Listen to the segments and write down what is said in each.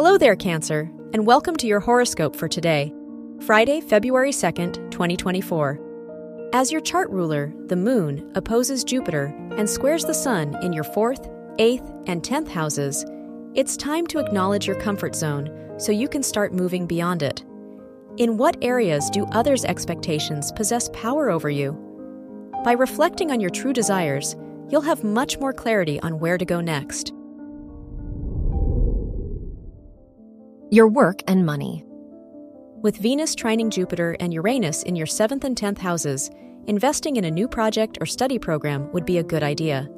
Hello there, Cancer, and welcome to your horoscope for today, Friday, February 2nd, 2024. As your chart ruler, the moon opposes Jupiter and squares the sun in your fourth, eighth, and tenth houses, it's time to acknowledge your comfort zone so you can start moving beyond it. In what areas do others' expectations possess power over you? By reflecting on your true desires, you'll have much more clarity on where to go next. Your work and money. With Venus trining Jupiter and Uranus in your 7th and 10th houses, investing in a new project or study program would be a good idea.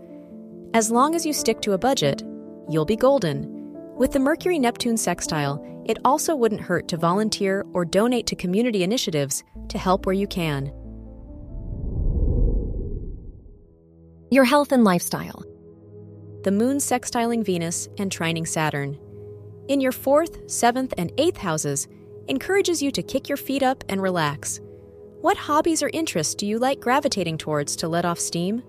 As long as you stick to a budget, you'll be golden. With the Mercury Neptune sextile, it also wouldn't hurt to volunteer or donate to community initiatives to help where you can. Your health and lifestyle. The moon sextiling Venus and trining Saturn. In your fourth, seventh, and eighth houses, encourages you to kick your feet up and relax. What hobbies or interests do you like gravitating towards to let off steam?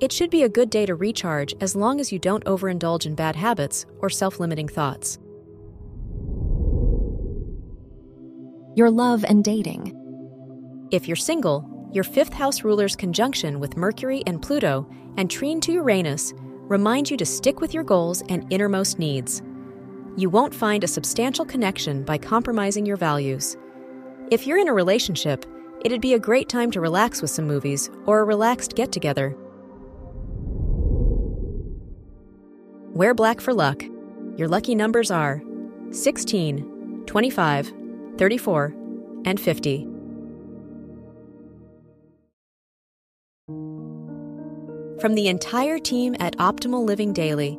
It should be a good day to recharge as long as you don't overindulge in bad habits or self limiting thoughts. Your love and dating. If you're single, your fifth house ruler's conjunction with Mercury and Pluto and trine to Uranus remind you to stick with your goals and innermost needs. You won't find a substantial connection by compromising your values. If you're in a relationship, it'd be a great time to relax with some movies or a relaxed get together. Wear black for luck. Your lucky numbers are 16, 25, 34, and 50. From the entire team at Optimal Living Daily,